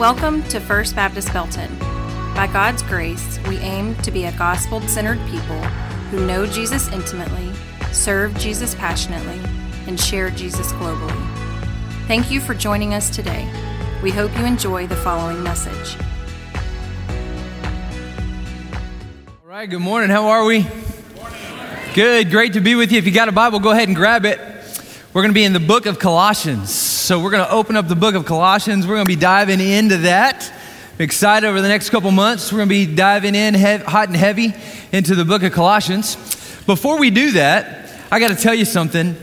Welcome to First Baptist Belton. By God's grace, we aim to be a gospel centered people who know Jesus intimately, serve Jesus passionately, and share Jesus globally. Thank you for joining us today. We hope you enjoy the following message. All right, good morning. How are we? Good, great to be with you. If you got a Bible, go ahead and grab it. We're going to be in the book of Colossians. So we're going to open up the book of Colossians. We're going to be diving into that. I'm excited over the next couple months. We're going to be diving in hot and heavy into the book of Colossians. Before we do that, I got to tell you something.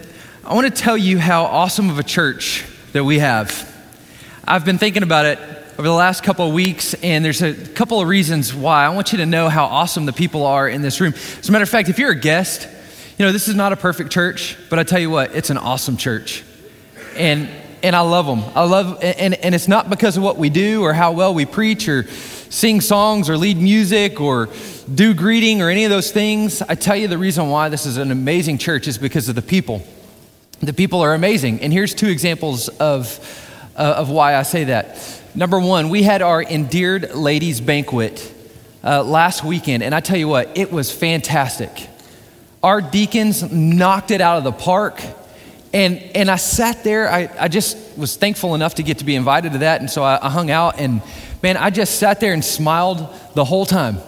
I want to tell you how awesome of a church that we have. I've been thinking about it over the last couple of weeks, and there's a couple of reasons why. I want you to know how awesome the people are in this room. As a matter of fact, if you're a guest, you know, this is not a perfect church, but I tell you what, it's an awesome church. And and I love them. I love, and, and it's not because of what we do or how well we preach or sing songs or lead music or do greeting or any of those things. I tell you the reason why this is an amazing church is because of the people. The people are amazing. And here's two examples of, uh, of why I say that. Number one, we had our Endeared Ladies Banquet uh, last weekend, and I tell you what, it was fantastic. Our deacons knocked it out of the park. And, and I sat there, I, I just was thankful enough to get to be invited to that. And so I, I hung out, and man, I just sat there and smiled the whole time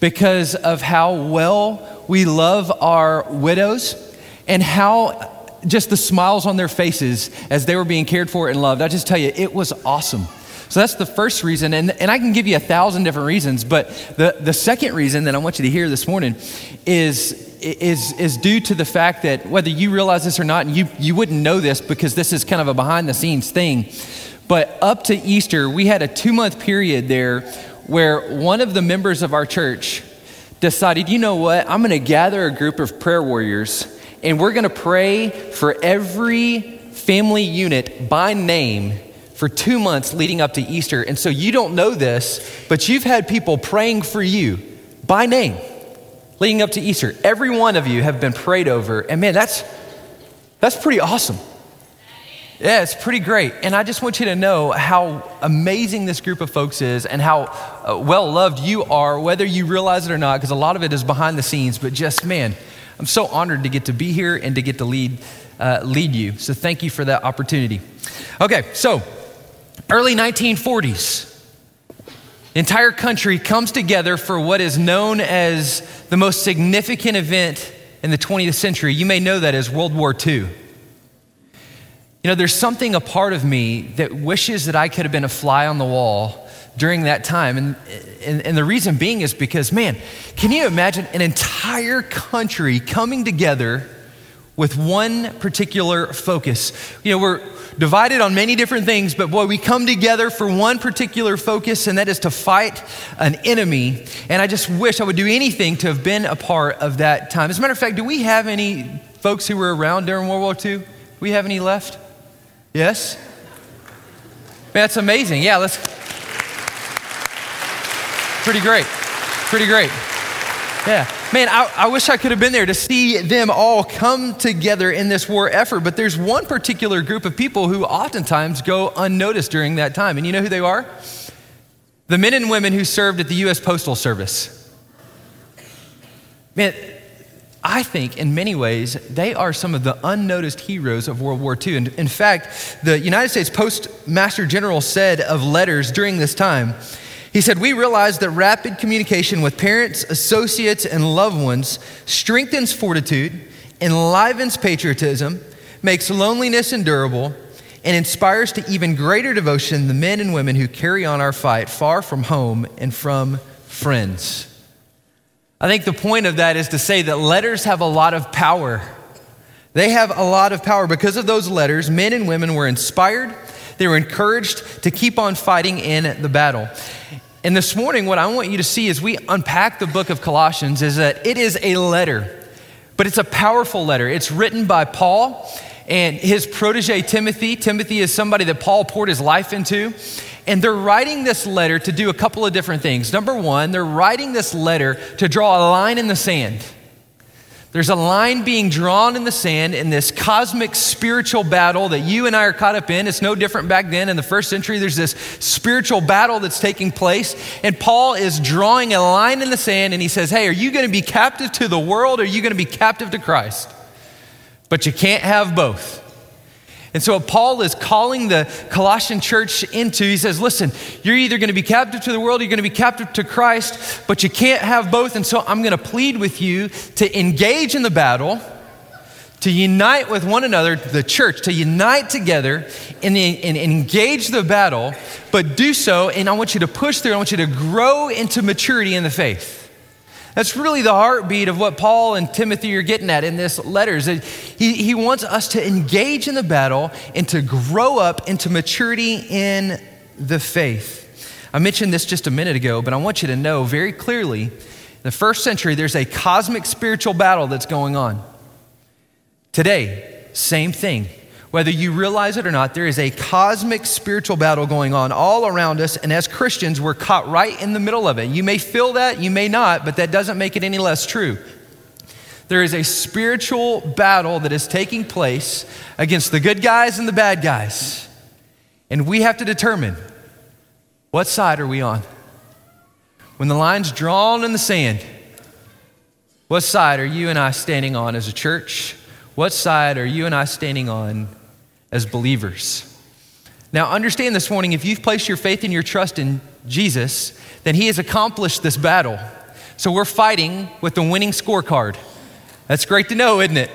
because of how well we love our widows and how just the smiles on their faces as they were being cared for and loved. I just tell you, it was awesome. So that's the first reason, and, and I can give you a thousand different reasons, but the, the second reason that I want you to hear this morning is is, is due to the fact that whether you realize this or not, and you, you wouldn't know this because this is kind of a behind the scenes thing, but up to Easter, we had a two month period there where one of the members of our church decided, you know what, I'm going to gather a group of prayer warriors and we're going to pray for every family unit by name for two months leading up to Easter. And so you don't know this, but you've had people praying for you by name leading up to Easter. Every one of you have been prayed over. And man, that's, that's pretty awesome. Yeah, it's pretty great. And I just want you to know how amazing this group of folks is and how uh, well loved you are, whether you realize it or not, because a lot of it is behind the scenes. But just, man, I'm so honored to get to be here and to get to lead, uh, lead you. So thank you for that opportunity. Okay, so early 1940s, entire country comes together for what is known as the most significant event in the 20th century. You may know that as World War II. You know, there's something a part of me that wishes that I could have been a fly on the wall during that time. And, and, and, the reason being is because, man, can you imagine an entire country coming together with one particular focus? You know, we're, divided on many different things, but boy, we come together for one particular focus, and that is to fight an enemy. And I just wish I would do anything to have been a part of that time. As a matter of fact, do we have any folks who were around during World War II? We have any left? Yes? That's amazing. Yeah, let's. Pretty great. Pretty great. Yeah. Man, I, I, wish I could have been there to see them all come together in this war effort. But there's one particular group of people who oftentimes go unnoticed during that time. And you know who they are? The men and women who served at the U.S. Postal Service. Man, I think in many ways they are some of the unnoticed heroes of World War II. And in fact, the United States Postmaster General said of letters during this time, he said, We realize that rapid communication with parents, associates, and loved ones strengthens fortitude, enlivens patriotism, makes loneliness endurable, and inspires to even greater devotion the men and women who carry on our fight far from home and from friends. I think the point of that is to say that letters have a lot of power. They have a lot of power. Because of those letters, men and women were inspired, they were encouraged to keep on fighting in the battle. And this morning, what I want you to see as we unpack the book of Colossians is that it is a letter, but it's a powerful letter. It's written by Paul and his protege Timothy. Timothy is somebody that Paul poured his life into. And they're writing this letter to do a couple of different things. Number one, they're writing this letter to draw a line in the sand. There's a line being drawn in the sand in this cosmic spiritual battle that you and I are caught up in. It's no different back then in the first century. There's this spiritual battle that's taking place. And Paul is drawing a line in the sand and he says, Hey, are you going to be captive to the world or are you going to be captive to Christ? But you can't have both. And so, what Paul is calling the Colossian church into, he says, Listen, you're either going to be captive to the world, or you're going to be captive to Christ, but you can't have both. And so, I'm going to plead with you to engage in the battle, to unite with one another, the church, to unite together and, and engage the battle, but do so, and I want you to push through, I want you to grow into maturity in the faith. That's really the heartbeat of what Paul and Timothy are getting at in this letters. He, he wants us to engage in the battle and to grow up into maturity in the faith. I mentioned this just a minute ago, but I want you to know very clearly in the first century, there's a cosmic spiritual battle that's going on. Today, same thing. Whether you realize it or not, there is a cosmic spiritual battle going on all around us, and as Christians, we're caught right in the middle of it. You may feel that, you may not, but that doesn't make it any less true. There is a spiritual battle that is taking place against the good guys and the bad guys. And we have to determine what side are we on? When the line's drawn in the sand, what side are you and I standing on as a church? What side are you and I standing on as believers. Now, understand this morning if you've placed your faith and your trust in Jesus, then He has accomplished this battle. So we're fighting with the winning scorecard. That's great to know, isn't it?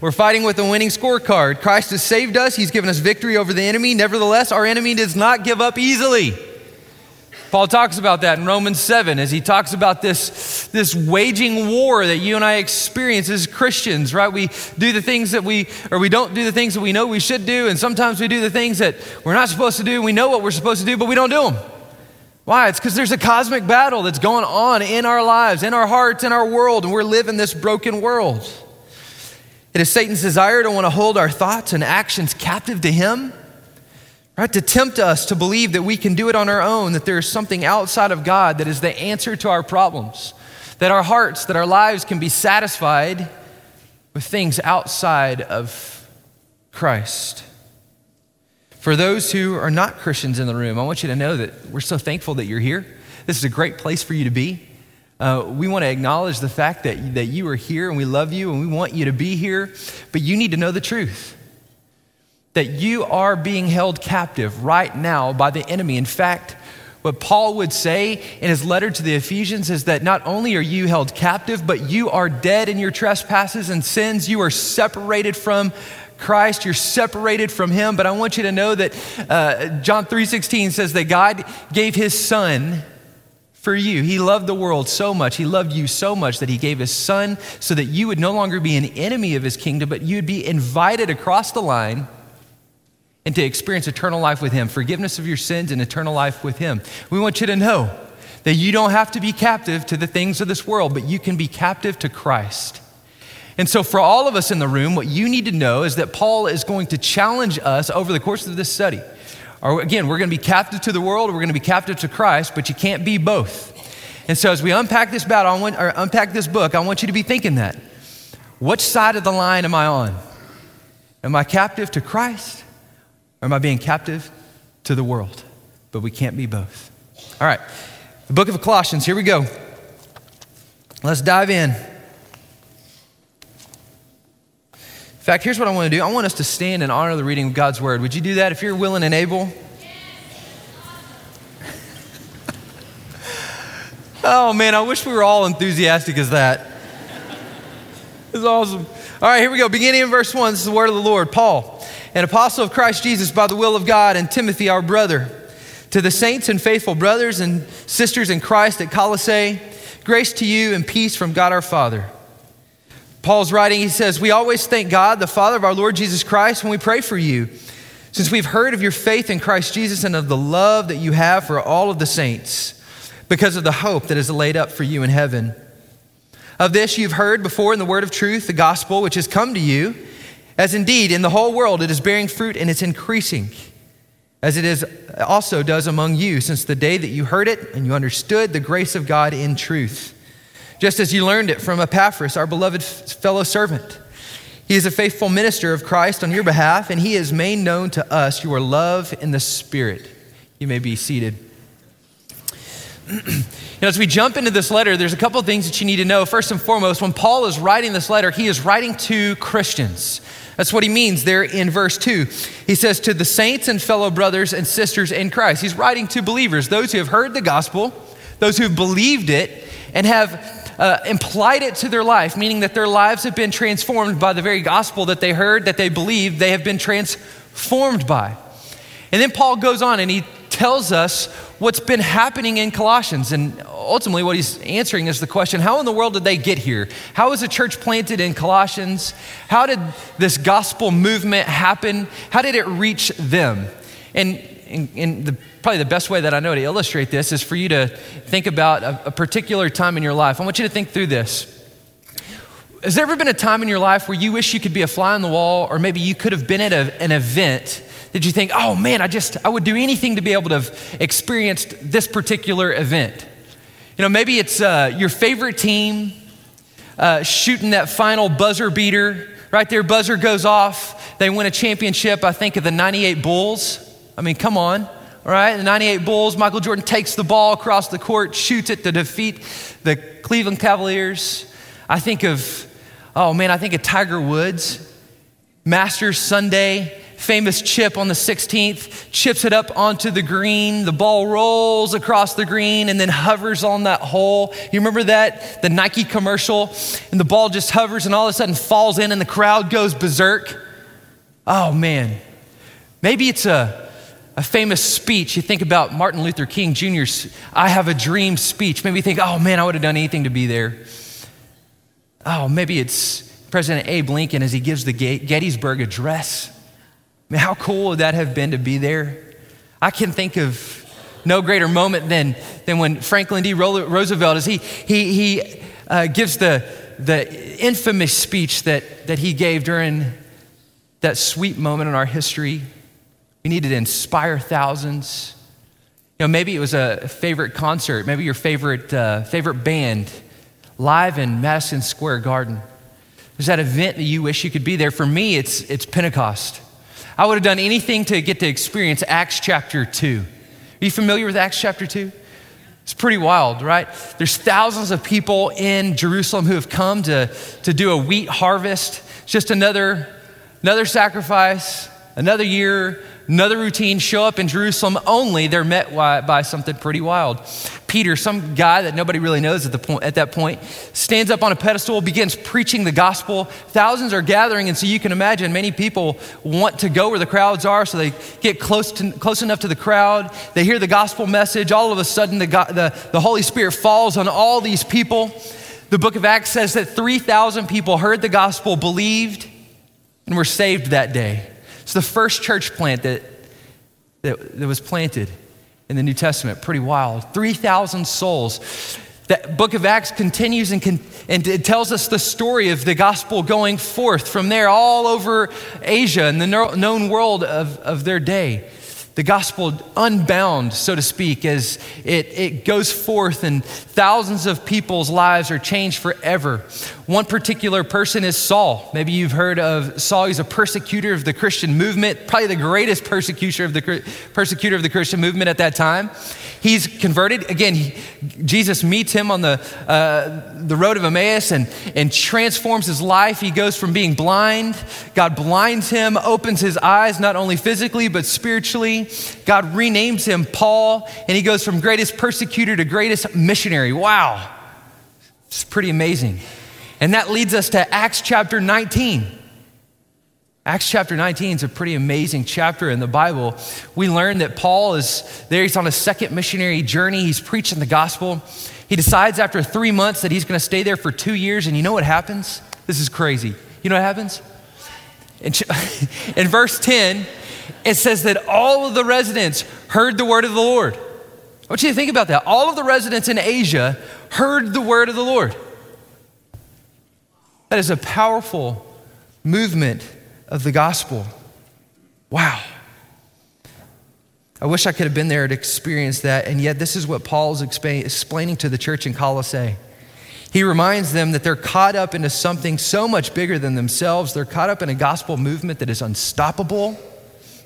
We're fighting with a winning scorecard. Christ has saved us, He's given us victory over the enemy. Nevertheless, our enemy does not give up easily. Paul talks about that in Romans 7 as he talks about this, this waging war that you and I experience as Christians, right? We do the things that we, or we don't do the things that we know we should do, and sometimes we do the things that we're not supposed to do. We know what we're supposed to do, but we don't do them. Why? It's because there's a cosmic battle that's going on in our lives, in our hearts, in our world, and we're living this broken world. It is Satan's desire to want to hold our thoughts and actions captive to him right? To tempt us to believe that we can do it on our own, that there is something outside of God that is the answer to our problems, that our hearts, that our lives can be satisfied with things outside of Christ. For those who are not Christians in the room, I want you to know that we're so thankful that you're here. This is a great place for you to be. Uh, we want to acknowledge the fact that, that you are here and we love you and we want you to be here, but you need to know the truth that you are being held captive right now by the enemy. In fact, what Paul would say in his letter to the Ephesians is that not only are you held captive, but you are dead in your trespasses and sins. You are separated from Christ. You're separated from Him. But I want you to know that uh, John 3:16 says that God gave His Son for you. He loved the world so much. He loved you so much that He gave His Son so that you would no longer be an enemy of His kingdom, but you'd be invited across the line and to experience eternal life with Him, forgiveness of your sins and eternal life with Him. We want you to know that you don't have to be captive to the things of this world, but you can be captive to Christ. And so, for all of us in the room, what you need to know is that Paul is going to challenge us over the course of this study. Or again, we're going to be captive to the world, or we're going to be captive to Christ, but you can't be both. And so, as we unpack this battle, want, unpack this book, I want you to be thinking that. Which side of the line am I on? Am I captive to Christ? Or am I being captive to the world? But we can't be both. All right, the book of Colossians, here we go. Let's dive in. In fact, here's what I want to do I want us to stand and honor the reading of God's word. Would you do that if you're willing and able? oh man, I wish we were all enthusiastic as that. It's awesome. All right, here we go. Beginning in verse 1, this is the word of the Lord. Paul an apostle of Christ Jesus by the will of God, and Timothy, our brother. To the saints and faithful brothers and sisters in Christ at Colossae, grace to you and peace from God our Father. Paul's writing, he says, We always thank God, the Father of our Lord Jesus Christ, when we pray for you, since we've heard of your faith in Christ Jesus and of the love that you have for all of the saints, because of the hope that is laid up for you in heaven. Of this you've heard before in the word of truth, the gospel which has come to you as indeed in the whole world it is bearing fruit and it's increasing, as it is also does among you since the day that you heard it and you understood the grace of God in truth. just as you learned it from Epaphras, our beloved fellow servant. He is a faithful minister of Christ on your behalf, and he has made known to us your love in the Spirit. You may be seated. you know, as we jump into this letter, there's a couple of things that you need to know. First and foremost, when Paul is writing this letter, he is writing to Christians. That's what he means there in verse 2. He says, To the saints and fellow brothers and sisters in Christ. He's writing to believers, those who have heard the gospel, those who have believed it, and have uh, implied it to their life, meaning that their lives have been transformed by the very gospel that they heard, that they believed, they have been transformed by. And then Paul goes on and he tells us what's been happening in Colossians. And ultimately, what he's answering is the question how in the world did they get here? How was a church planted in Colossians? How did this gospel movement happen? How did it reach them? And, and, and the probably the best way that I know to illustrate this is for you to think about a, a particular time in your life. I want you to think through this. Has there ever been a time in your life where you wish you could be a fly on the wall, or maybe you could have been at a, an event that you think, oh man, I just, I would do anything to be able to have experienced this particular event? You know, maybe it's uh, your favorite team uh, shooting that final buzzer beater. Right there, buzzer goes off. They win a championship. I think of the 98 Bulls. I mean, come on. All right, the 98 Bulls, Michael Jordan takes the ball across the court, shoots it to defeat the Cleveland Cavaliers. I think of, oh man, I think of Tiger Woods. Masters Sunday, famous chip on the 16th, chips it up onto the green. The ball rolls across the green and then hovers on that hole. You remember that? The Nike commercial? And the ball just hovers and all of a sudden falls in and the crowd goes berserk. Oh man. Maybe it's a a famous speech. You think about Martin Luther King Jr.'s I Have a Dream speech. Maybe you think, oh man, I would have done anything to be there. Oh, maybe it's President Abe Lincoln as he gives the Gettysburg Address. I mean, how cool would that have been to be there? I can think of no greater moment than, than when Franklin D. Roosevelt, as he, he, he uh, gives the, the infamous speech that, that he gave during that sweet moment in our history we needed to inspire thousands. You know, maybe it was a favorite concert, maybe your favorite, uh, favorite band live in Madison Square Garden. There's that event that you wish you could be there. For me, it's, it's Pentecost. I would have done anything to get to experience Acts chapter 2. Are you familiar with Acts chapter 2? It's pretty wild, right? There's thousands of people in Jerusalem who have come to, to do a wheat harvest. It's just another, another sacrifice, another year Another routine show up in Jerusalem only, they're met by something pretty wild. Peter, some guy that nobody really knows at, the point, at that point, stands up on a pedestal, begins preaching the gospel. Thousands are gathering, and so you can imagine many people want to go where the crowds are, so they get close, to, close enough to the crowd. They hear the gospel message. All of a sudden, the, the, the Holy Spirit falls on all these people. The book of Acts says that 3,000 people heard the gospel, believed, and were saved that day. It's the first church plant that, that, that was planted in the New Testament. Pretty wild. 3,000 souls. That book of Acts continues and, con- and it tells us the story of the gospel going forth from there all over Asia and the known world of, of their day the gospel unbound, so to speak, as it, it goes forth and thousands of people's lives are changed forever. One particular person is Saul. Maybe you've heard of Saul. He's a persecutor of the Christian movement, probably the greatest persecutor of the, persecutor of the Christian movement at that time. He's converted. Again, he, Jesus meets him on the, uh, the road of Emmaus and, and transforms his life. He goes from being blind, God blinds him, opens his eyes, not only physically, but spiritually. God renames him Paul, and he goes from greatest persecutor to greatest missionary. Wow. It's pretty amazing. And that leads us to Acts chapter 19. Acts chapter 19 is a pretty amazing chapter in the Bible. We learn that Paul is there, he's on a second missionary journey, he's preaching the gospel. He decides after three months that he's going to stay there for two years, and you know what happens? This is crazy. You know what happens? In, in verse 10, it says that all of the residents heard the word of the Lord. I want you to think about that. All of the residents in Asia heard the word of the Lord. That is a powerful movement of the gospel. Wow. I wish I could have been there to experience that, and yet this is what Paul's explaining to the church in Colossae. He reminds them that they're caught up into something so much bigger than themselves. They're caught up in a gospel movement that is unstoppable,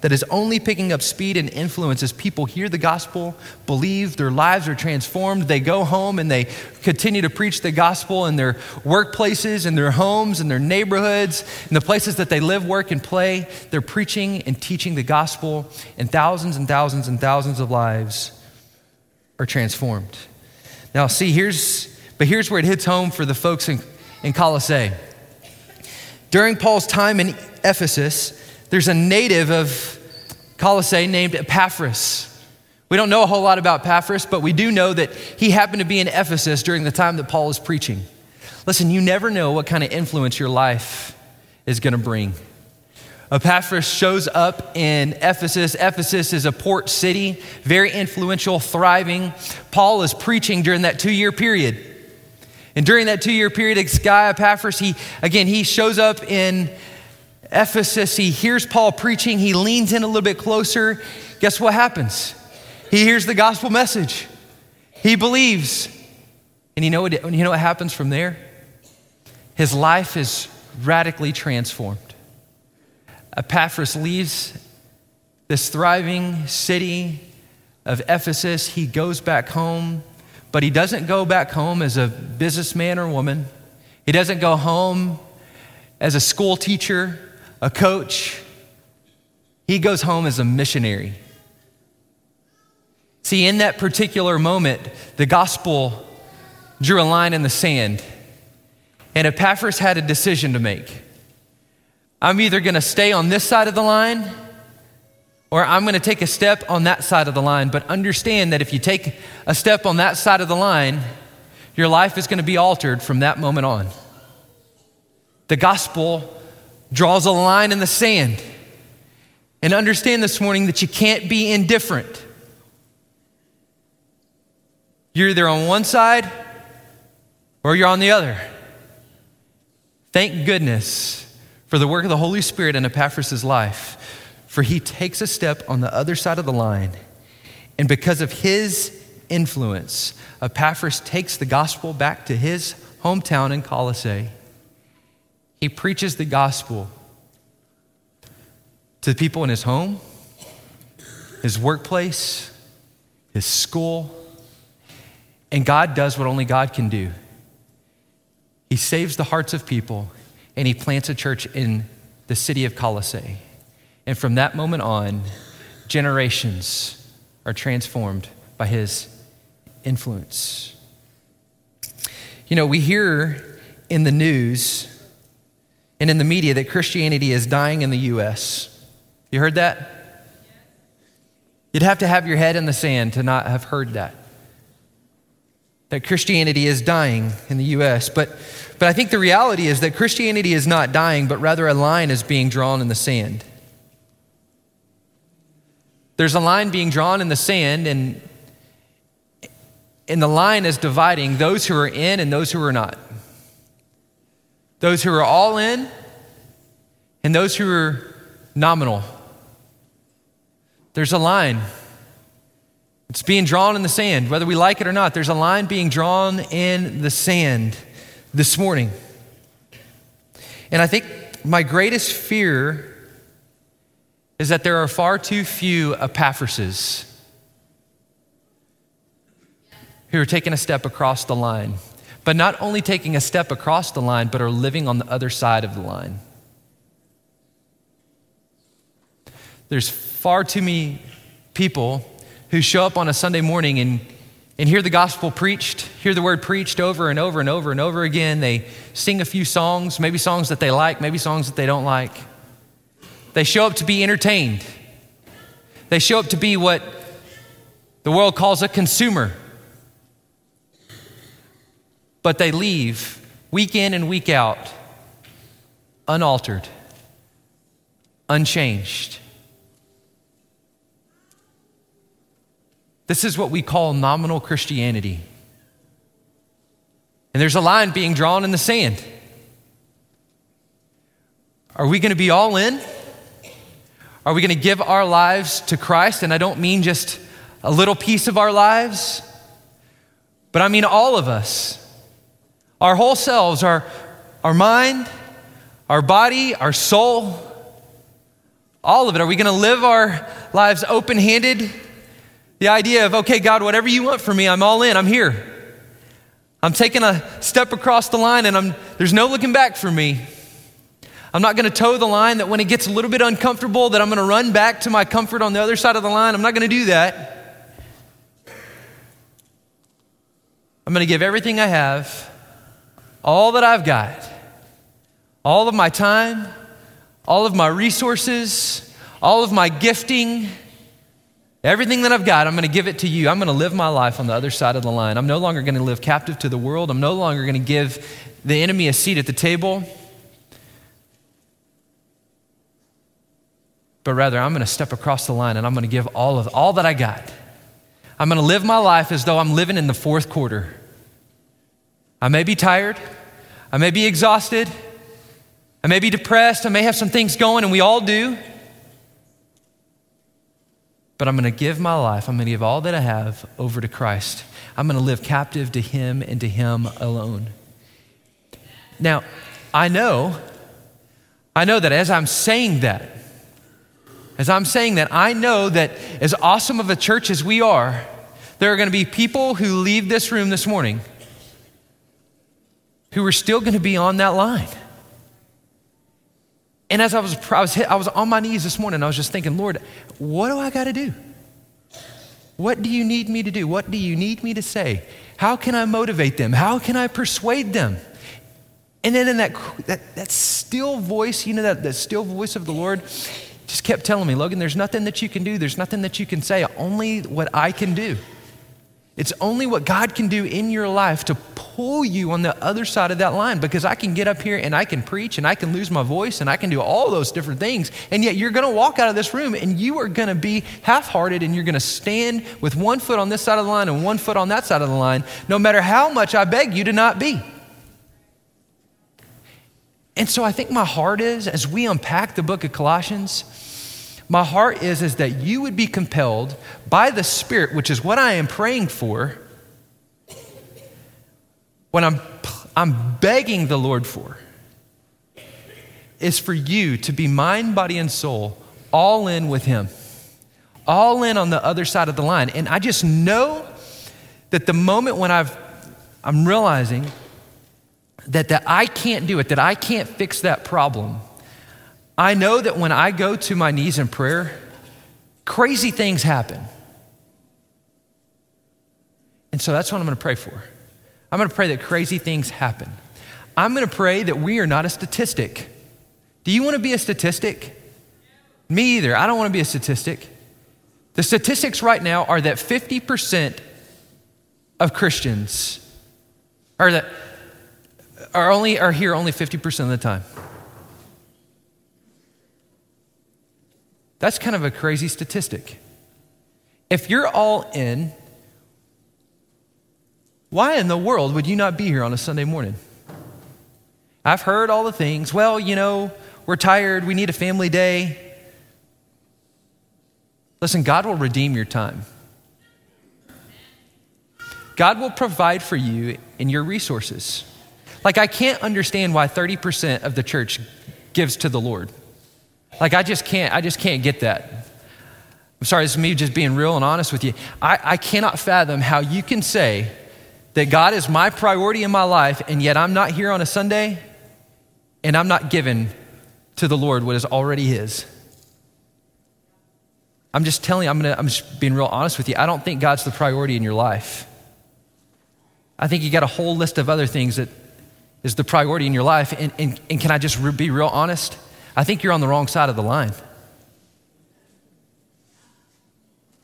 that is only picking up speed and influence as people hear the gospel, believe, their lives are transformed. They go home and they continue to preach the gospel in their workplaces, in their homes, in their neighborhoods, in the places that they live, work, and play. They're preaching and teaching the gospel, and thousands and thousands and thousands of lives are transformed. Now, see, here's but here's where it hits home for the folks in, in Colossae. During Paul's time in Ephesus, there's a native of Colossae named Epaphras. We don't know a whole lot about Epaphras, but we do know that he happened to be in Ephesus during the time that Paul was preaching. Listen, you never know what kind of influence your life is going to bring. Epaphras shows up in Ephesus. Ephesus is a port city, very influential, thriving. Paul is preaching during that two year period. And during that two year period, this guy, Epaphras, he, again, he shows up in Ephesus. He hears Paul preaching. He leans in a little bit closer. Guess what happens? He hears the gospel message. He believes. And you know what, you know what happens from there? His life is radically transformed. Epaphras leaves this thriving city of Ephesus. He goes back home. But he doesn't go back home as a businessman or woman. He doesn't go home as a school teacher, a coach. He goes home as a missionary. See, in that particular moment, the gospel drew a line in the sand, and Epaphras had a decision to make. I'm either going to stay on this side of the line or I'm going to take a step on that side of the line. But understand that if you take a step on that side of the line, your life is going to be altered from that moment on. The gospel draws a line in the sand. And understand this morning that you can't be indifferent. You're either on one side or you're on the other. Thank goodness for the work of the Holy Spirit in Epaphras' life for he takes a step on the other side of the line. And because of his influence, Epaphras takes the gospel back to his hometown in Colossae. He preaches the gospel to the people in his home, his workplace, his school. And God does what only God can do. He saves the hearts of people and he plants a church in the city of Colossae. And from that moment on, generations are transformed by his influence. You know, we hear in the news and in the media that Christianity is dying in the U.S. You heard that? You'd have to have your head in the sand to not have heard that. That Christianity is dying in the U.S. But, but I think the reality is that Christianity is not dying, but rather a line is being drawn in the sand. There's a line being drawn in the sand, and, and the line is dividing those who are in and those who are not. Those who are all in and those who are nominal. There's a line. It's being drawn in the sand, whether we like it or not. There's a line being drawn in the sand this morning. And I think my greatest fear is that there are far too few Epaphrases who are taking a step across the line, but not only taking a step across the line, but are living on the other side of the line. There's far too many people who show up on a Sunday morning and, and hear the gospel preached, hear the word preached over and over and over and over again. They sing a few songs, maybe songs that they like, maybe songs that they don't like. They show up to be entertained. They show up to be what the world calls a consumer. But they leave week in and week out unaltered, unchanged. This is what we call nominal Christianity. And there's a line being drawn in the sand. Are we going to be all in? Are we going to give our lives to Christ? And I don't mean just a little piece of our lives, but I mean all of us. Our whole selves, our, our mind, our body, our soul, all of it. Are we going to live our lives open handed? The idea of, okay, God, whatever you want from me, I'm all in, I'm here. I'm taking a step across the line and I'm, there's no looking back for me. I'm not going to toe the line that when it gets a little bit uncomfortable that I'm going to run back to my comfort on the other side of the line. I'm not going to do that. I'm going to give everything I have, all that I've got, all of my time, all of my resources, all of my gifting, everything that I've got, I'm going to give it to you. I'm going to live my life on the other side of the line. I'm no longer going to live captive to the world. I'm no longer going to give the enemy a seat at the table. But rather, I'm going to step across the line and I'm going to give all of all that I got. I'm going to live my life as though I'm living in the fourth quarter. I may be tired. I may be exhausted. I may be depressed. I may have some things going, and we all do. But I'm going to give my life, I'm going to give all that I have over to Christ. I'm going to live captive to Him and to Him alone. Now, I know, I know that as I'm saying that, as I'm saying that, I know that as awesome of a church as we are, there are going to be people who leave this room this morning who are still going to be on that line. And as I was, I was, hit, I was on my knees this morning, I was just thinking, Lord, what do I got to do? What do you need me to do? What do you need me to say? How can I motivate them? How can I persuade them? And then in that, that, that still voice, you know, that, that still voice of the Lord just kept telling me, Logan, there's nothing that you can do. There's nothing that you can say. Only what I can do. It's only what God can do in your life to pull you on the other side of that line because I can get up here and I can preach and I can lose my voice and I can do all those different things. And yet you're going to walk out of this room and you are going to be half hearted and you're going to stand with one foot on this side of the line and one foot on that side of the line, no matter how much I beg you to not be. And so I think my heart is, as we unpack the book of Colossians, my heart is, is that you would be compelled by the Spirit, which is what I am praying for, what I'm, I'm begging the Lord for, is for you to be mind, body, and soul all in with Him, all in on the other side of the line. And I just know that the moment when I've, I'm realizing that, that I can't do it, that I can't fix that problem, I know that when I go to my knees in prayer, crazy things happen. And so that's what I'm going to pray for. I'm going to pray that crazy things happen. I'm going to pray that we are not a statistic. Do you want to be a statistic? Me either. I don't want to be a statistic. The statistics right now are that 50% of Christians are that are only are here only 50% of the time. That's kind of a crazy statistic. If you're all in, why in the world would you not be here on a Sunday morning? I've heard all the things. Well, you know, we're tired, we need a family day. Listen, God will redeem your time. God will provide for you in your resources. Like, I can't understand why 30% of the church gives to the Lord. Like I just can't, I just can't get that. I'm sorry, this is me just being real and honest with you. I, I cannot fathom how you can say that God is my priority in my life, and yet I'm not here on a Sunday and I'm not given to the Lord what is already His. I'm just telling you, I'm, gonna, I'm just being real honest with you. I don't think God's the priority in your life. I think you got a whole list of other things that is the priority in your life. And, and, and can I just be real honest? I think you're on the wrong side of the line.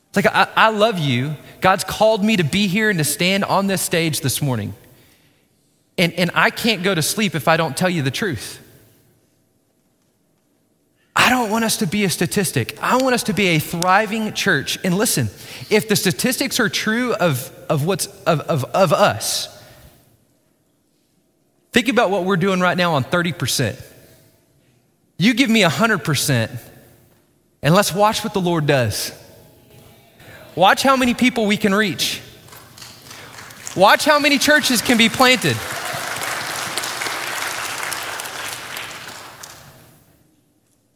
It's like, I, I love you. God's called me to be here and to stand on this stage this morning. And, and I can't go to sleep if I don't tell you the truth. I don't want us to be a statistic. I want us to be a thriving church. And listen, if the statistics are true of, of what's of, of, of us, think about what we're doing right now on 30%. You give me 100%, and let's watch what the Lord does. Watch how many people we can reach. Watch how many churches can be planted.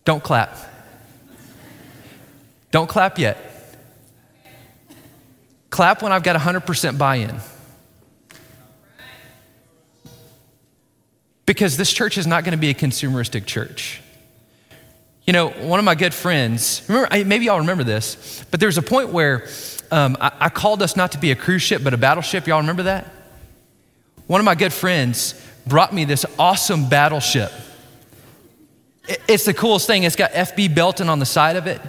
Don't clap. Don't clap yet. Clap when I've got 100% buy in. Because this church is not going to be a consumeristic church. You know, one of my good friends, remember, maybe y'all remember this, but there's a point where um, I, I called us not to be a cruise ship, but a battleship. Y'all remember that? One of my good friends brought me this awesome battleship. It's the coolest thing. It's got FB Belton on the side of it.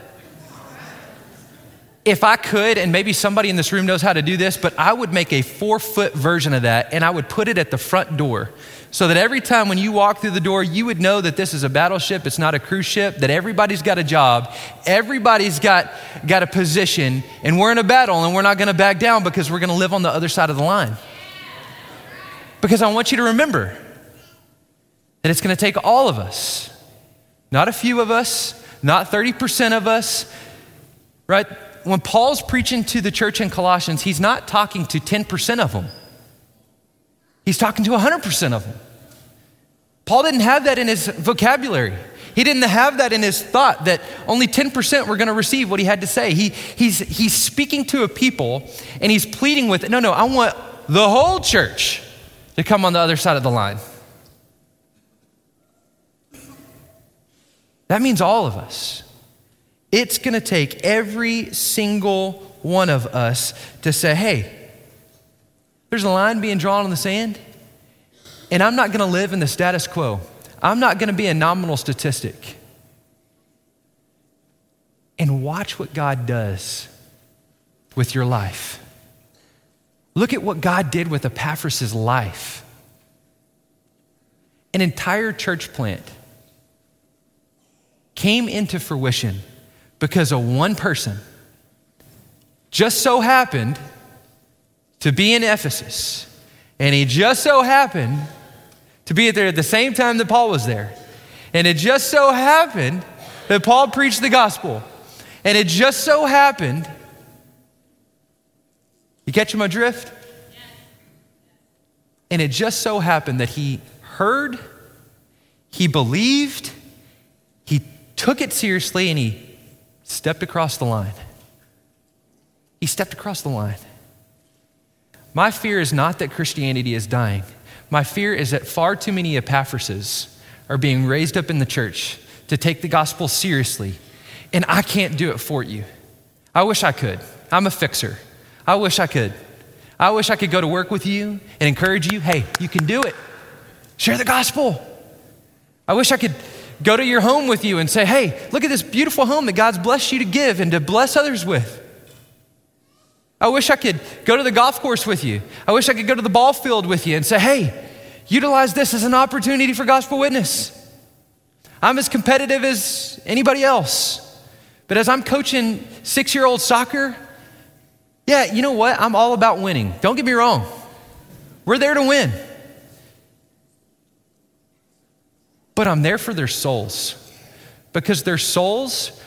If I could, and maybe somebody in this room knows how to do this, but I would make a four foot version of that and I would put it at the front door so that every time when you walk through the door, you would know that this is a battleship, it's not a cruise ship, that everybody's got a job, everybody's got, got a position, and we're in a battle and we're not gonna back down because we're gonna live on the other side of the line. Because I want you to remember that it's gonna take all of us, not a few of us, not 30% of us, right? When Paul's preaching to the church in Colossians, he's not talking to 10% of them. He's talking to 100% of them. Paul didn't have that in his vocabulary. He didn't have that in his thought that only 10% were going to receive what he had to say. He, he's, he's speaking to a people and he's pleading with, no, no, I want the whole church to come on the other side of the line. That means all of us. It's going to take every single one of us to say, hey, there's a line being drawn on the sand, and I'm not going to live in the status quo. I'm not going to be a nominal statistic. And watch what God does with your life. Look at what God did with Epaphras' life. An entire church plant came into fruition because of one person just so happened to be in Ephesus. And he just so happened to be there at the same time that Paul was there. And it just so happened that Paul preached the gospel. And it just so happened, you catch my drift? And it just so happened that he heard, he believed, he took it seriously, and he stepped across the line. He stepped across the line. My fear is not that Christianity is dying. My fear is that far too many Epaphrases are being raised up in the church to take the gospel seriously, and I can't do it for you. I wish I could. I'm a fixer. I wish I could. I wish I could go to work with you and encourage you hey, you can do it. Share the gospel. I wish I could go to your home with you and say, hey, look at this beautiful home that God's blessed you to give and to bless others with. I wish I could go to the golf course with you. I wish I could go to the ball field with you and say, hey, utilize this as an opportunity for gospel witness. I'm as competitive as anybody else. But as I'm coaching six year old soccer, yeah, you know what? I'm all about winning. Don't get me wrong. We're there to win. But I'm there for their souls because their souls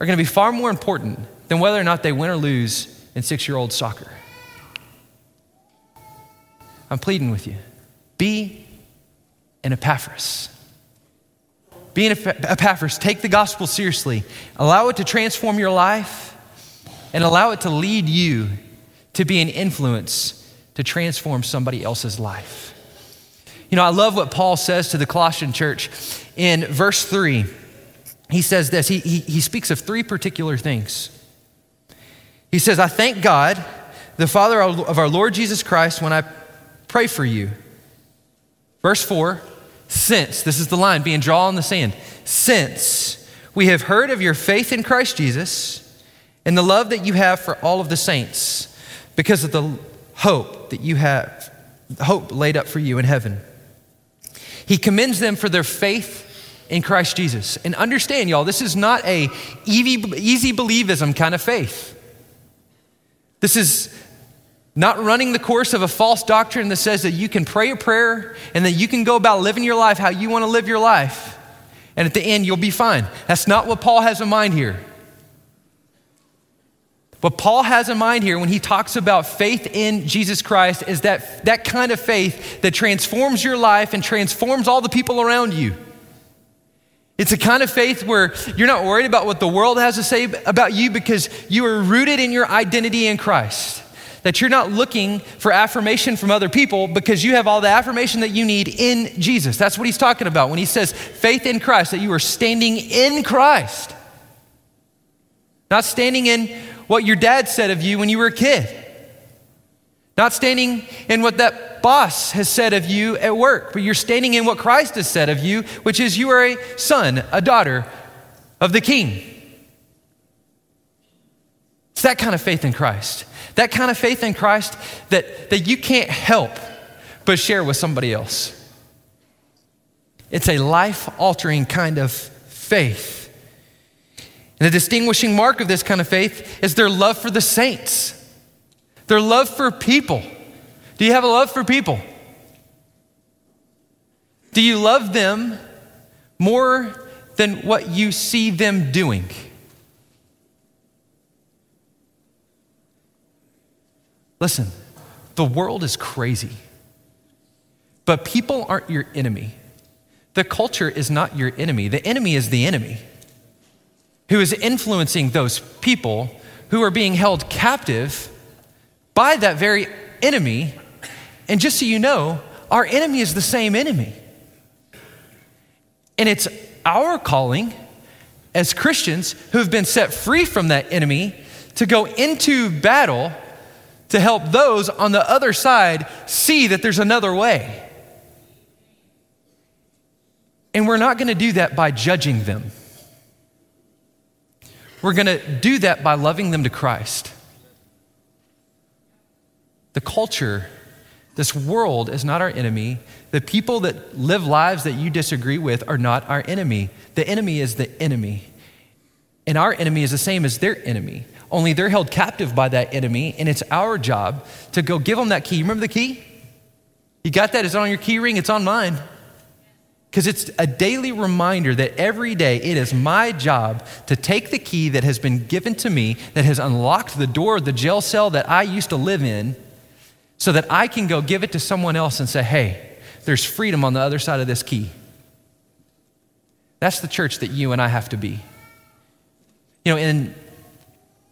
are going to be far more important than whether or not they win or lose in six year old soccer. I'm pleading with you be an Epaphras. Be an Epaphras. Take the gospel seriously. Allow it to transform your life and allow it to lead you to be an influence to transform somebody else's life. You know, I love what Paul says to the Colossian church in verse 3. He says this, he, he, he speaks of three particular things. He says, I thank God, the Father of our Lord Jesus Christ, when I pray for you. Verse 4 Since, this is the line being drawn in the sand, since we have heard of your faith in Christ Jesus and the love that you have for all of the saints, because of the hope that you have, hope laid up for you in heaven. He commends them for their faith in Christ Jesus. And understand, y'all, this is not a easy easy believism kind of faith. This is not running the course of a false doctrine that says that you can pray a prayer and that you can go about living your life how you want to live your life. And at the end, you'll be fine. That's not what Paul has in mind here. What Paul has in mind here when he talks about faith in Jesus Christ is that, that kind of faith that transforms your life and transforms all the people around you. It's a kind of faith where you're not worried about what the world has to say about you because you are rooted in your identity in Christ. That you're not looking for affirmation from other people because you have all the affirmation that you need in Jesus. That's what he's talking about when he says faith in Christ, that you are standing in Christ. Not standing in what your dad said of you when you were a kid. Not standing in what that boss has said of you at work, but you're standing in what Christ has said of you, which is you are a son, a daughter of the King. It's that kind of faith in Christ. That kind of faith in Christ that, that you can't help but share with somebody else. It's a life altering kind of faith. And the distinguishing mark of this kind of faith is their love for the saints, their love for people. Do you have a love for people? Do you love them more than what you see them doing? Listen, the world is crazy, but people aren't your enemy. The culture is not your enemy. The enemy is the enemy who is influencing those people who are being held captive by that very enemy. And just so you know, our enemy is the same enemy. And it's our calling as Christians who have been set free from that enemy to go into battle to help those on the other side see that there's another way. And we're not going to do that by judging them. We're going to do that by loving them to Christ. The culture, this world is not our enemy. The people that live lives that you disagree with are not our enemy. The enemy is the enemy. And our enemy is the same as their enemy. Only they're held captive by that enemy, and it's our job to go give them that key. Remember the key? You got that? It's on your key ring, it's on mine. Because it's a daily reminder that every day it is my job to take the key that has been given to me, that has unlocked the door of the jail cell that I used to live in, so that I can go give it to someone else and say, hey, there's freedom on the other side of this key. That's the church that you and I have to be. You know, in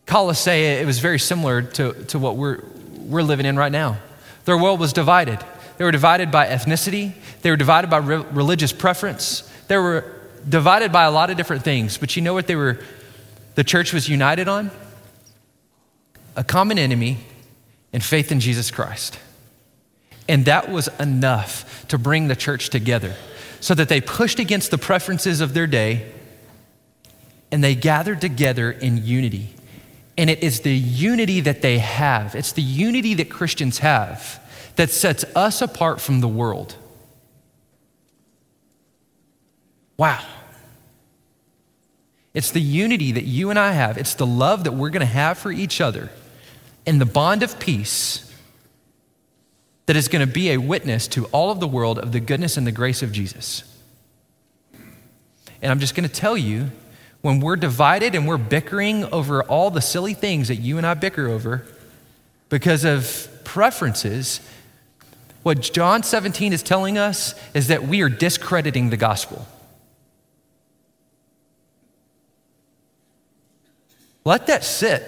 Colossae, it was very similar to, to what we're, we're living in right now. Their world was divided. They were divided by ethnicity, they were divided by re- religious preference, they were divided by a lot of different things. But you know what they were, the church was united on? A common enemy and faith in Jesus Christ. And that was enough to bring the church together so that they pushed against the preferences of their day and they gathered together in unity. And it is the unity that they have, it's the unity that Christians have that sets us apart from the world. Wow. It's the unity that you and I have, it's the love that we're going to have for each other, and the bond of peace that is going to be a witness to all of the world of the goodness and the grace of Jesus. And I'm just going to tell you when we're divided and we're bickering over all the silly things that you and I bicker over because of preferences, what John 17 is telling us is that we are discrediting the gospel. Let that sit.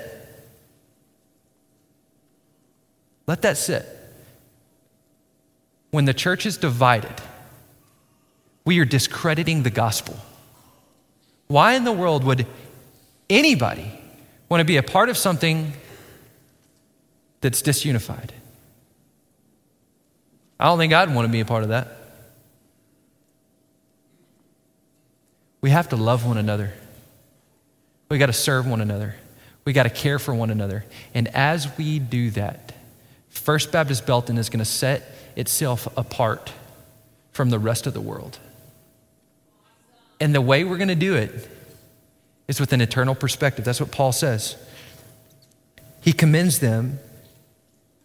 Let that sit. When the church is divided, we are discrediting the gospel. Why in the world would anybody want to be a part of something that's disunified? I don't think I'd want to be a part of that. We have to love one another. We got to serve one another. We got to care for one another. And as we do that, First Baptist Belton is going to set itself apart from the rest of the world. And the way we're going to do it is with an eternal perspective. That's what Paul says. He commends them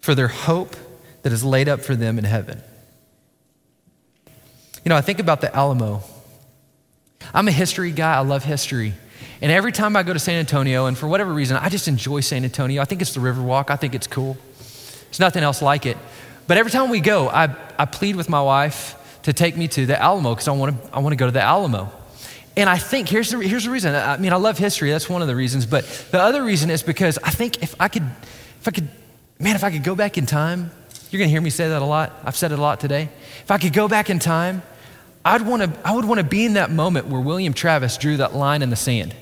for their hope that is laid up for them in heaven. You know, I think about the Alamo. I'm a history guy, I love history. And every time I go to San Antonio, and for whatever reason, I just enjoy San Antonio. I think it's the Riverwalk, I think it's cool. There's nothing else like it. But every time we go, I, I plead with my wife to take me to the Alamo because I want to I want to go to the Alamo. And I think here's the, here's the reason. I mean, I love history. That's one of the reasons. But the other reason is because I think if I could, if I could, man, if I could go back in time, you're going to hear me say that a lot. I've said it a lot today. If I could go back in time, I'd want to, I would want to be in that moment where William Travis drew that line in the sand.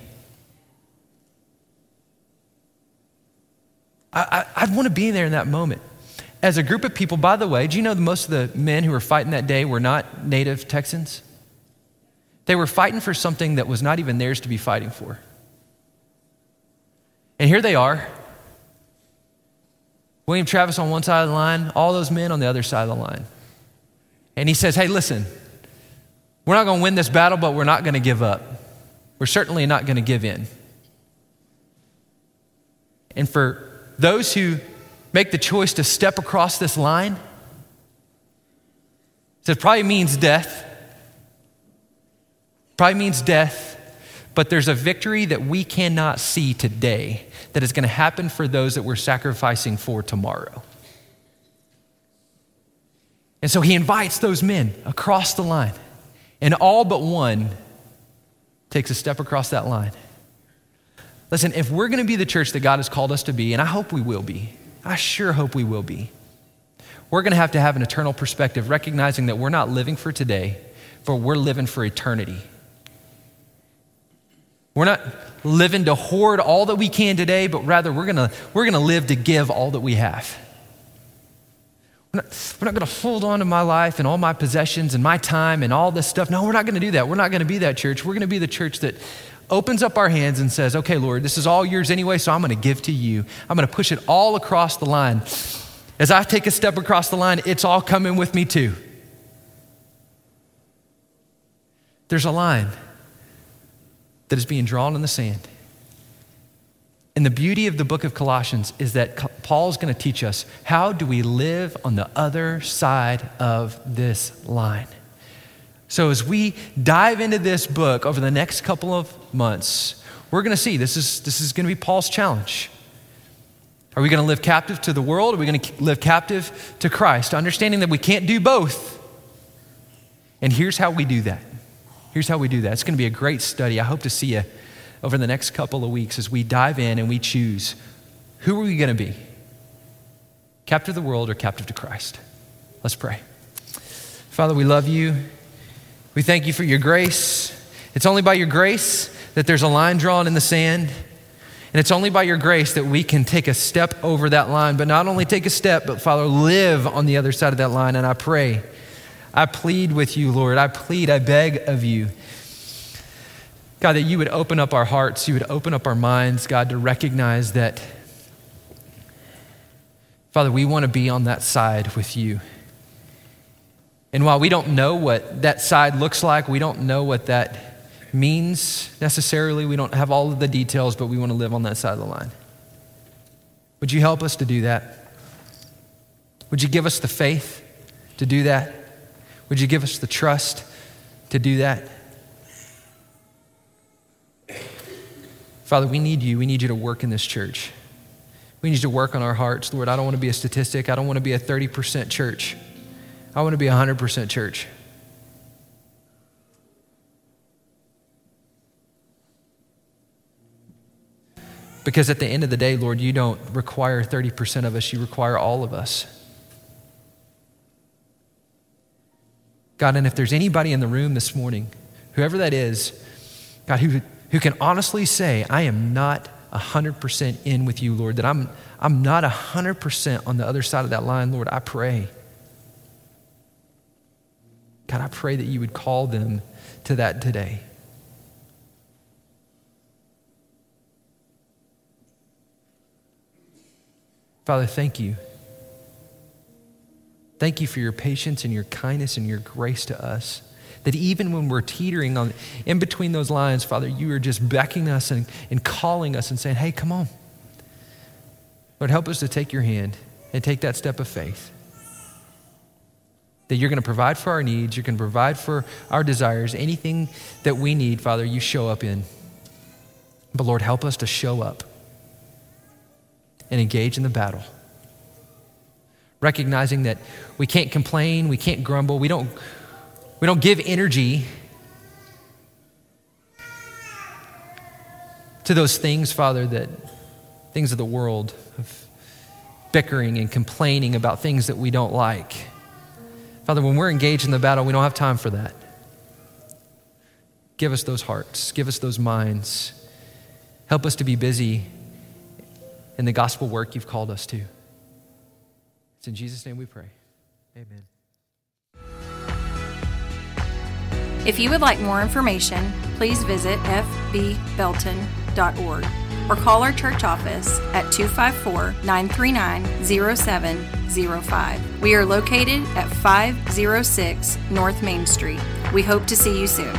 I, I, would want to be there in that moment. As a group of people, by the way, do you know that most of the men who were fighting that day were not native Texans? They were fighting for something that was not even theirs to be fighting for. And here they are. William Travis on one side of the line, all those men on the other side of the line. And he says, Hey, listen, we're not going to win this battle, but we're not going to give up. We're certainly not going to give in. And for those who make the choice to step across this line, it probably means death. Probably means death, but there's a victory that we cannot see today that is going to happen for those that we're sacrificing for tomorrow. And so he invites those men across the line, and all but one takes a step across that line. Listen, if we're going to be the church that God has called us to be, and I hope we will be, I sure hope we will be, we're going to have to have an eternal perspective, recognizing that we're not living for today, but we're living for eternity. We're not living to hoard all that we can today, but rather we're going we're to live to give all that we have. We're not, we're not going to hold on to my life and all my possessions and my time and all this stuff. No, we're not going to do that. We're not going to be that church. We're going to be the church that opens up our hands and says, Okay, Lord, this is all yours anyway, so I'm going to give to you. I'm going to push it all across the line. As I take a step across the line, it's all coming with me too. There's a line that is being drawn in the sand. And the beauty of the book of Colossians is that Paul's going to teach us how do we live on the other side of this line. So, as we dive into this book over the next couple of months, we're going to see this is, this is going to be Paul's challenge. Are we going to live captive to the world? Are we going to live captive to Christ? Understanding that we can't do both. And here's how we do that. Here's how we do that. It's going to be a great study. I hope to see you over the next couple of weeks as we dive in and we choose who are we going to be? Captive to the world or captive to Christ? Let's pray. Father, we love you. We thank you for your grace. It's only by your grace that there's a line drawn in the sand. And it's only by your grace that we can take a step over that line, but not only take a step, but Father, live on the other side of that line. And I pray, I plead with you, Lord. I plead, I beg of you. God, that you would open up our hearts, you would open up our minds, God, to recognize that, Father, we want to be on that side with you. And while we don't know what that side looks like, we don't know what that means necessarily, we don't have all of the details, but we want to live on that side of the line. Would you help us to do that? Would you give us the faith to do that? Would you give us the trust to do that? Father, we need you. We need you to work in this church. We need you to work on our hearts. Lord, I don't want to be a statistic. I don't want to be a 30% church. I want to be a 100% church. Because at the end of the day, Lord, you don't require 30% of us, you require all of us. God, and if there's anybody in the room this morning, whoever that is, God, who, who can honestly say, I am not 100% in with you, Lord, that I'm, I'm not 100% on the other side of that line, Lord, I pray God, I pray that you would call them to that today. Father, thank you. Thank you for your patience and your kindness and your grace to us. That even when we're teetering on in between those lines, Father, you are just becking us and, and calling us and saying, hey, come on. Lord, help us to take your hand and take that step of faith that you're going to provide for our needs, you're going to provide for our desires, anything that we need, Father, you show up in. But Lord, help us to show up and engage in the battle. Recognizing that we can't complain, we can't grumble, we don't, we don't give energy to those things, Father, that things of the world, of bickering and complaining about things that we don't like. Father, when we're engaged in the battle, we don't have time for that. Give us those hearts, give us those minds. Help us to be busy in the gospel work you've called us to. It's in Jesus' name we pray. Amen. If you would like more information, please visit fbbelton.org or call our church office at 254 939 0705. We are located at 506 North Main Street. We hope to see you soon.